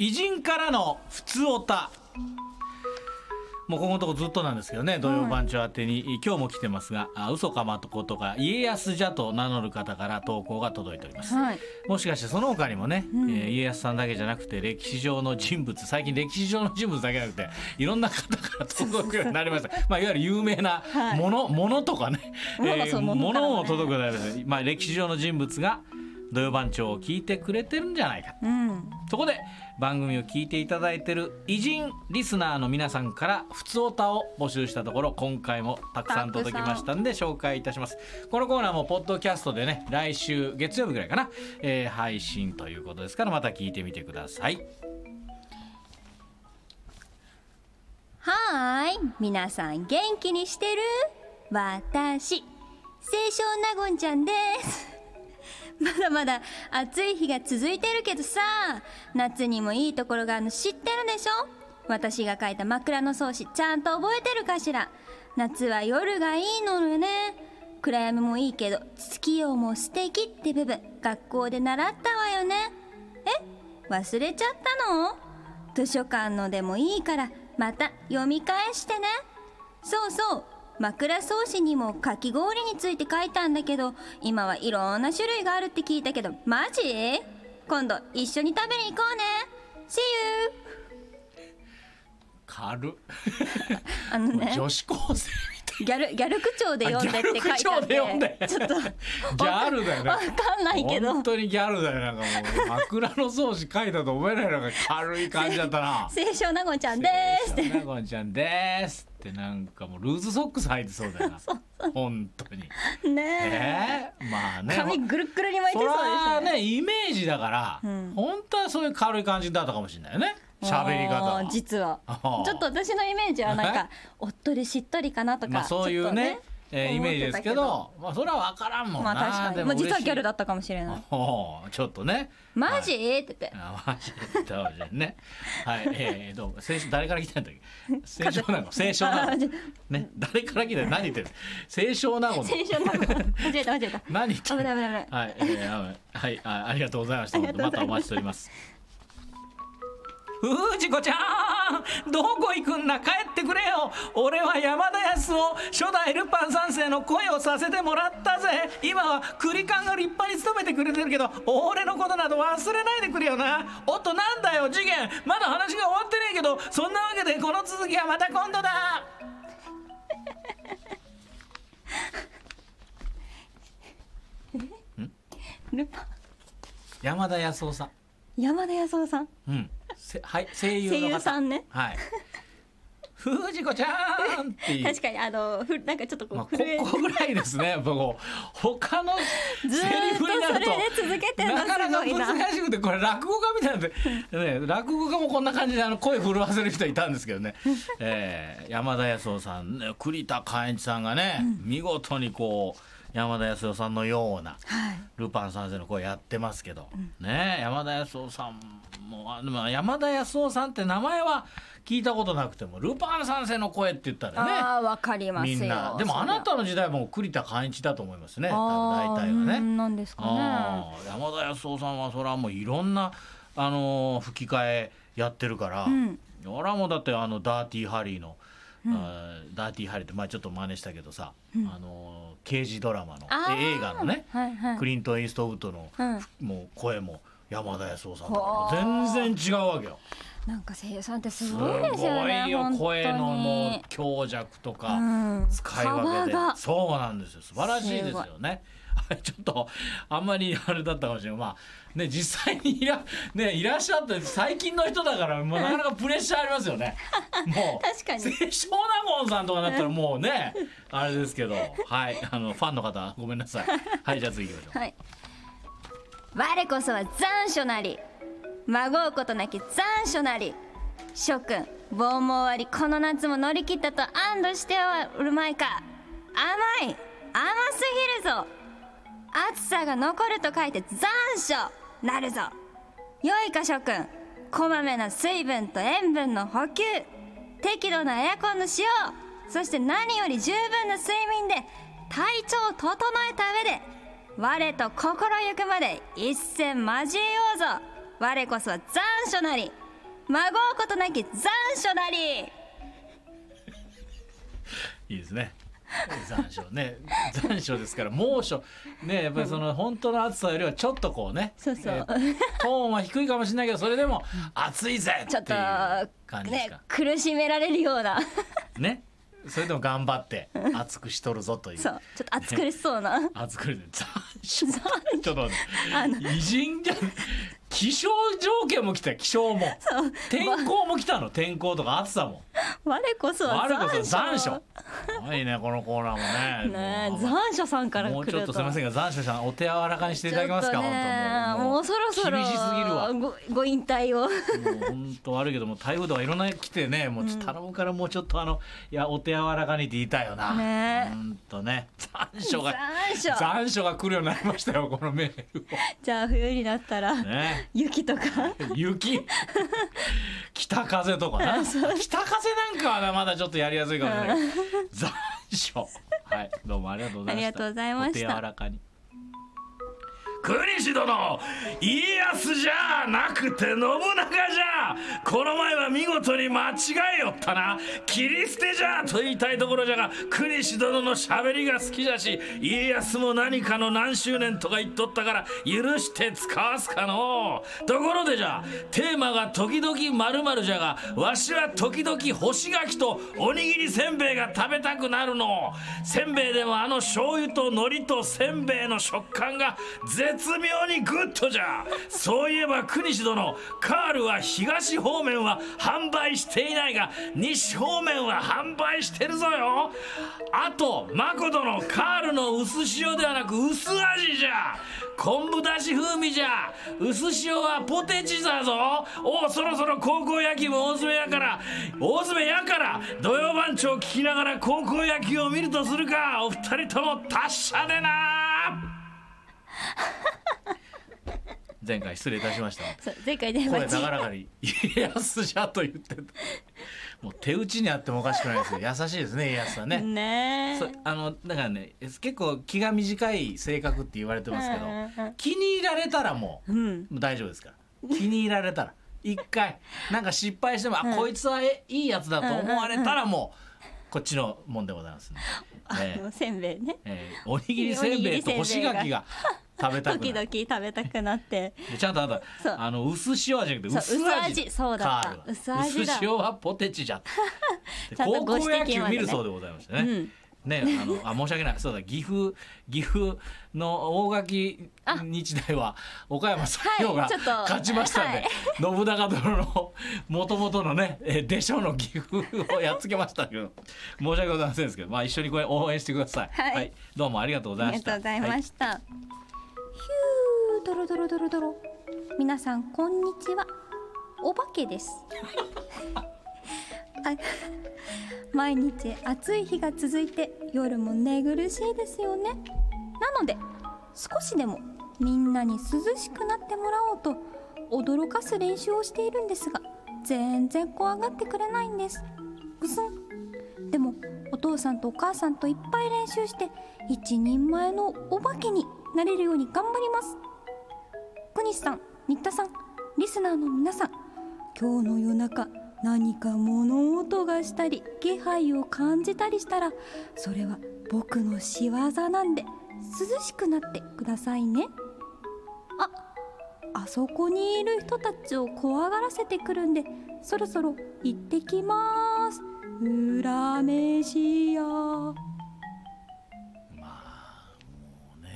偉人からの普通おたもうここのとこずっとなんですけどね土曜番長宛てに、今日も来てますがあ嘘かまとことか家康じゃと名乗る方から投稿が届いております、はい。もしかしてその他にもね、うん。えー家康さんだけじゃなくて歴史上の人物最近歴史上の人物だけじゃなくていろんな方から届くようになりました。まあいわゆる有名なはい。もの,、ものとかね。ものそうものも届くようになりました、まあ、歴史上の人物が土曜番長を聞いてくれてるんじゃないか。うん。そこで番組を聞いていただいている偉人リスナーの皆さんから普通おたを募集したところ今回もたくさん届きましたんで紹介いたします。このコーナーもポッドキャストでね来週月曜日ぐらいかな、えー配信ということですからまた聞いてみてください。はーい。皆さん元気にしてる？私清少納言ちゃんです まだまだ暑い日が続いてるけどさ夏にもいいところがあるの知ってるでしょ？私が書いた枕草子ちゃんと覚えてるかしら？夏は夜がいいのよね。暗闇もいいけど月夜も素敵って部分学校で習ったわよね。え？忘れちゃったの？図書館のでもいいからまた読み返してね。そうそう。枕草子にもかき氷について書いたんだけど今はいろんな種類があるって聞いたけどマジ？今度一緒に食べに行こうね。See you! 軽っ。あのね。女子高生。みギャルギャル口調で読んでって書いてあってちょっとギャルだよね。わかんないけど。本当にギャルだよ。なんかもう枕草子書いたと思えないのが軽い感じだったな。清少納言ちゃんですって。なごんちゃんですってなんかもうルーズソックス履いてそうだよな。本当に。ねえ。ー、まあね。髪ぐるっぐるに巻いてそうそれはですねねイメージだから、うん。本当はそういう軽い感じだったかもしれないよね喋り方実は。ちょっと私のイメージはなんかおっとりしっとりかなとか、まあそういうねちょっとえーイメージですけどまあそれは分からんもんな、まあ確かに、まあ、実はギャルだだったかもしれない。ちょっとね。マジ、はい。ってて。あマジ？でどうじゃね。はい、えー、どう？も、清少誰から来たんだっけ？清少なの、清少なの。ね、誰から来た？の、何言ってる。清少なの。清少納言。間違えた間違えた。何言ってる。危ない危ない危ない。はい、えー、あはい、あ、ありがとうございました。またお待ちしております。藤子ちゃんどこ行くんだ？帰ってくれよ。俺は山田康夫初代ルパン三世の声をさせてもらったぜ。今は栗勘が立派に務めてくれてるけど俺のことなど忘れないでくれよな。おっとなんだよ次元。まだ話が終わってねえけどそんなわけでこの続きはまた今度だ。ルパン。山田康夫さん。山田康夫さん？うん。せはい声優さんね。はい。藤子ちゃんっていう。確かにあのふなんかちょっとこうまあ、ここぐらいですね、やっぱこう他のセリフになるとなかなか難しくてこれ落語家みたいなんで、ね、落語家もこんな感じであの声震わせる人いたんですけどね、えー山田康夫さん、ね、栗田寛一さんがね、見事にこう山田康夫さんのようなはい。ルパン三世の声やってますけど、ね山田康夫さんもあでも山田康夫さんって名前は聞いたことなくてもルパン三世の声って言ったらね。ああわかりますよ。みんな。でもあなたの時代も栗田寛一だと思いますね。大体はうねんなんですかね。山田康夫さんはそれはもういろんな、あのー吹き替えやってるから、うん。俺はもうだってあのダーティーハリーの、あーダーティーハリーって前ちょっと真似したけどさ、あのー刑事ドラマの映画のね、はいはい。クリント・イーストウッドの、うん。もう声も山田康夫さんだほか全然違うわけよ。なんか声優さんってすすごいですよねごいよ声のもう強弱とか、うん。使い分けで幅が。そうなんですよ。素晴らしいですよね。ちょっとあんまりあれだったかもしれないまあね実際にいら,、ね、いらっしゃって最近の人だからもうなかなかプレッシャーありますよね。もう確かに。清少納言さんとかだったらもうねあれですけど。はい。あのファンの方ごめんなさい。はいじゃあ次行きましょう。はい。我こそは残暑なりまごうことなき残暑なり諸君棒も終わりこの夏も乗り切ったと安堵してはおるまいか。甘い甘すぎるぞ暑さが残ると書いて残暑。なるぞ。良いか諸君。こまめな水分と塩分の補給。適度なエアコンの使用。そして何より十分な睡眠で体調を整えた上で我と心ゆくまで一戦交えようぞ。我こそは残暑なり。まごうことなき残暑なり。いいですね。残暑ね。残暑ですから猛暑。ねやっぱりその本当の暑さよりはちょっとこうねそうそう。えートーンは低いかもしれないけどそれでも暑いぜっていうちょっとね感じですか苦しめられるような。ね。それでも頑張って熱くしとるぞという。そう。ちょっと暑苦しそうな。暑くて残暑。ちょっと偉人じゃん気象条件も来たよ気象も。そう。天候も来たの。天候とか暑さも。我こそはあれこそ残残暑。暑いいねこのコーナーもね。ねえもう残暑さんからもうちょっ来るととすみませんが残暑さんお手柔らかにしていただけますかね本当もう。そろそろ厳しすぎるわ。もごご引退を。う本当悪いけども台風とかいろんな来てねもう頼むからもうちょっとあのいやお手柔らかにって言いたいよな。ねえ。本当ね。残暑が残暑。残暑が来るようになりましたよこのメールじゃあ冬になったら、をね雪とか。雪？北風とかな北風なんかはなまだちょっとやりやすいかもしれない。残暑。はい。どうもありがとうございました。ありがとうございました。お手柔らかに国士殿。家康じゃなくて信長じゃ。この前は見事に間違えよったな。切り捨てじゃと言いたいところじゃが国士殿のしゃべりが好きじゃし家康も何かの何周年とか言っとったから許して使わすかのところでじゃテーマが時々〇〇じゃがわしは時々干し柿とおにぎりせんべいが食べたくなるの。せんべいでもあの醤油と海苔とせんべいの食感が絶妙にグッドじゃ。そういえば国士殿カールは東方面は販売していないが西方面は販売してるぞよ。あとマコ殿カールの薄塩ではなく薄味じゃ。昆布だし風味じゃ。薄塩はポテチだぞ。おうそろそろ高校野球も大詰めやから大詰めやから土曜番長聞きながら高校野球を見るとするか。お二人とも達者でな。前回失礼いたしました。そう前回電声話高らかに家康じゃと言ってた。もう手打ちにあってもおかしくないですよ。優しいですね家康さんね、ねあのだからね結構気が短い性格って言われてますけどうんうんうん。気に入られたらもううん。もう大丈夫ですから。気に入られたら 一回なんか失敗しても、うん。あこいつはえいいやつだと思われたらもうこっちのもんでございますね、あえのせんべいね。ええ。えおにぎりせんべいと干し柿が食べたく時々食べたくなって。でちゃんとあんたそう。あの薄塩味じゃなくてそう薄味。薄味そうだった。カール。は薄味だ。薄塩はポテチじゃ ちゃんと高校ご指摘野球までね見るそうでございましたね、うんね。あのあ申し訳ない。そうだ。岐阜岐阜の大垣日大は岡山山陽がはいちょっと。勝ちましたんで、はい。信長殿のもともとのねえ弟子の岐阜をやっつけましたけど申し訳ございませんですけど、まあ、一緒にこれ応援してください、はい。どうもありがとうございありました。がとうございまはい。した、ドロドロドロドロ。皆さんこんにちは。お化けです。あ毎日暑い日が続いて夜も寝苦しいですよね。なので少しでもみんなに涼しくなってもらおうと驚かす練習をしているんですが全然怖がってくれないんです。ぐすん。でもお父さんとお母さんといっぱい練習して一人前のお化けになれるように頑張ります国士さん新田さんリスナーの皆さん今日の夜中何か物音がしたり気配を感じたりしたらそれは僕の仕業なんで涼しくなってくださいね。ああそこにいる人たちを怖がらせてくるんでそろそろ行ってきます。裏飯屋。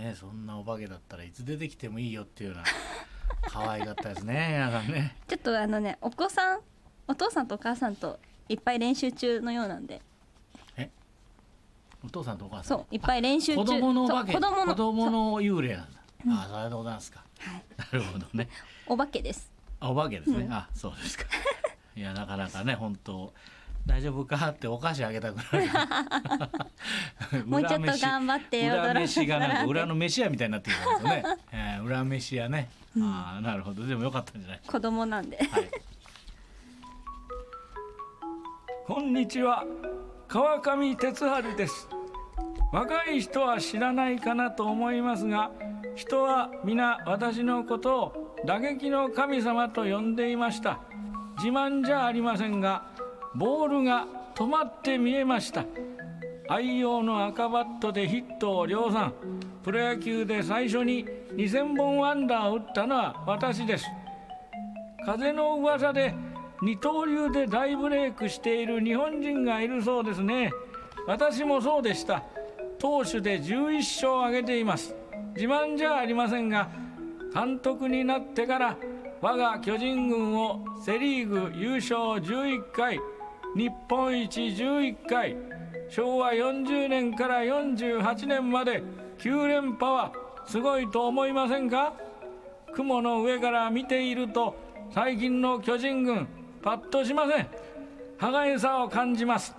ねそんなお化けだったらいつ出てきてもいいよっていうような 可愛かったですね皆さんね。ちょっとあのねお子さんお父さんとお母さんといっぱい練習中のようなんで。お父さんとお母さん？そういっぱい練習中。子供のお化け。子供の子供の幽霊なんだ、ああそれでございますか。はい。なるほどね。お化けです。あお化けですね、うん。あそうですか。いやなかなかね本当大丈夫かってお菓子あげたくなる。もうちょっと頑張ってよ裏飯。がなんか裏の飯屋みたいになってきたんですよね、えー裏飯屋ね、ああなるほど。でもよかったんじゃない？子供なんで。はい。こんにちは。川上哲治です。若い人は知らないかなと思いますが人は皆私のことを打撃の神様と呼んでいました。自慢じゃありませんがボールが止まって見えました。愛用の赤バットでヒットを量産。プロ野球で最初に2000本アンダーを打ったのは私です。風の噂で二刀流で大ブレイクしている日本人がいるそうですね。私もそうでした。投手で11勝を挙げています。自慢じゃありませんが監督になってから我が巨人軍をセ・リーグ優勝11回日本一11回昭和40年から48年まで9連覇はすごいと思いませんか？雲の上から見ていると最近の巨人軍パッとしません。歯がゆさを感じます。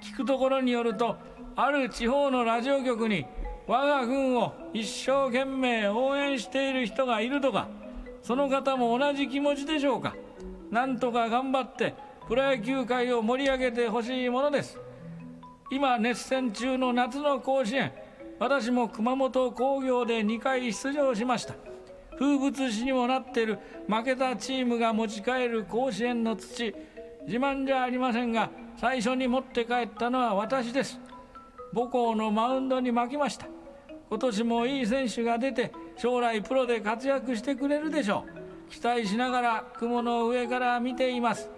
聞くところによるとある地方のラジオ局に我が軍を一生懸命応援している人がいるとかその方も同じ気持ちでしょうか？なんとか頑張ってプロ野球界を盛り上げてほしいものです。今熱戦中の夏の甲子園私も熊本工業で2回出場しました。風物詩にもなっている負けたチームが持ち帰る甲子園の土自慢じゃありませんが最初に持って帰ったのは私です。母校のマウンドに負けました。今年もいい選手が出て将来プロで活躍してくれるでしょう。期待しながら雲の上から見ています。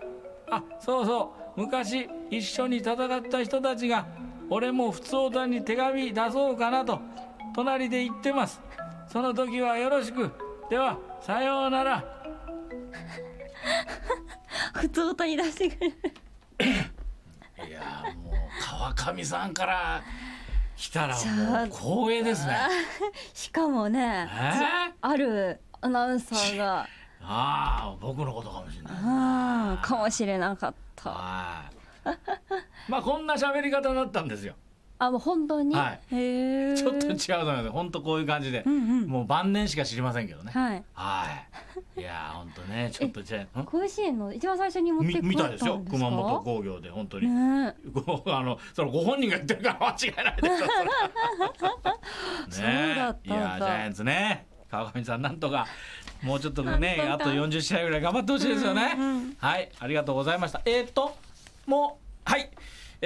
あそうそう。昔一緒に戦った人たちが俺も普通歌に手紙出そうかなと隣で言ってます。その時はよろしく。ではさようなら。普通音に出してくれる。いやもう川上さんから来たらもう光栄ですね。しかもねえー？あるアナウンサーが。ああ僕のことかもしれないああかもしれなかったはいまあこんな喋り方だ。ったんですよあもう本当に、はいへちょっと違うと思います本当こういう感じで、んうんもう晩年しか知りませんけどねはいはいいやー本当ねちょっとじゃあ甲子園の一番最初に持ってみ見こられたですよたですか熊本工業で本当に、ねごあのそのご本人が言ってるから間違いないでしょそれねそうだ。ったんだ。いやジャイアンツね川上さんなんとかもうちょっとねあと40試合ぐらい頑張ってほしいですよね、はいありがとうございました。えー、っともうはい。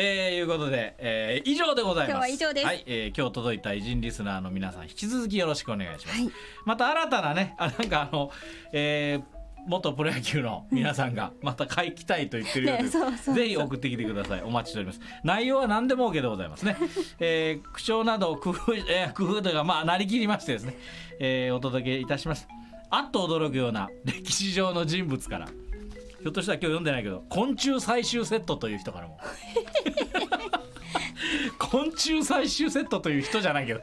えー、いうことで、えー以上でございます。今日は以上です。はい、えー今日届いた偉人リスナーの皆さん引き続きよろしくお願いします、はい。また新たなねあなんかあの、えー元プロ野球の皆さんがまた書きたいと言ってるようで、ぜひ送ってきてください。お待ちしております。内容は何でも OK でございます。ね、えー口調などを工夫,、えー工夫というかまあなりきりましてですね、えーお届けいたしますあっと驚くような歴史上の人物から。ひょっとしたら今日読んでないけど昆虫最終セットという人からも。昆虫最終セットという人じゃないけど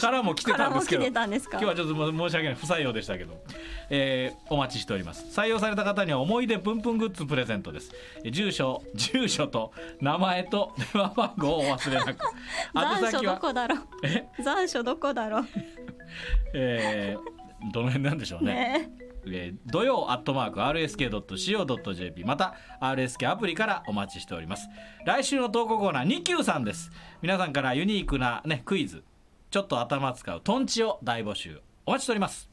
からも来てたんですけど。今日はちょっと申し訳ない不採用でしたけど、えーお待ちしております。採用された方には思い出プンプングッズプレゼントです。えー住所住所と名前と電話番号をお忘れなく。残暑どこだろう？え？残暑どこだろう？えーどの辺なんでしょうね。ね。えー土曜アットマーク RSK.CO.JP また RSK アプリからお待ちしております。来週の投稿コーナー2級さんです。皆さんからユニークなねクイズちょっと頭使うトンチを大募集。お待ちしております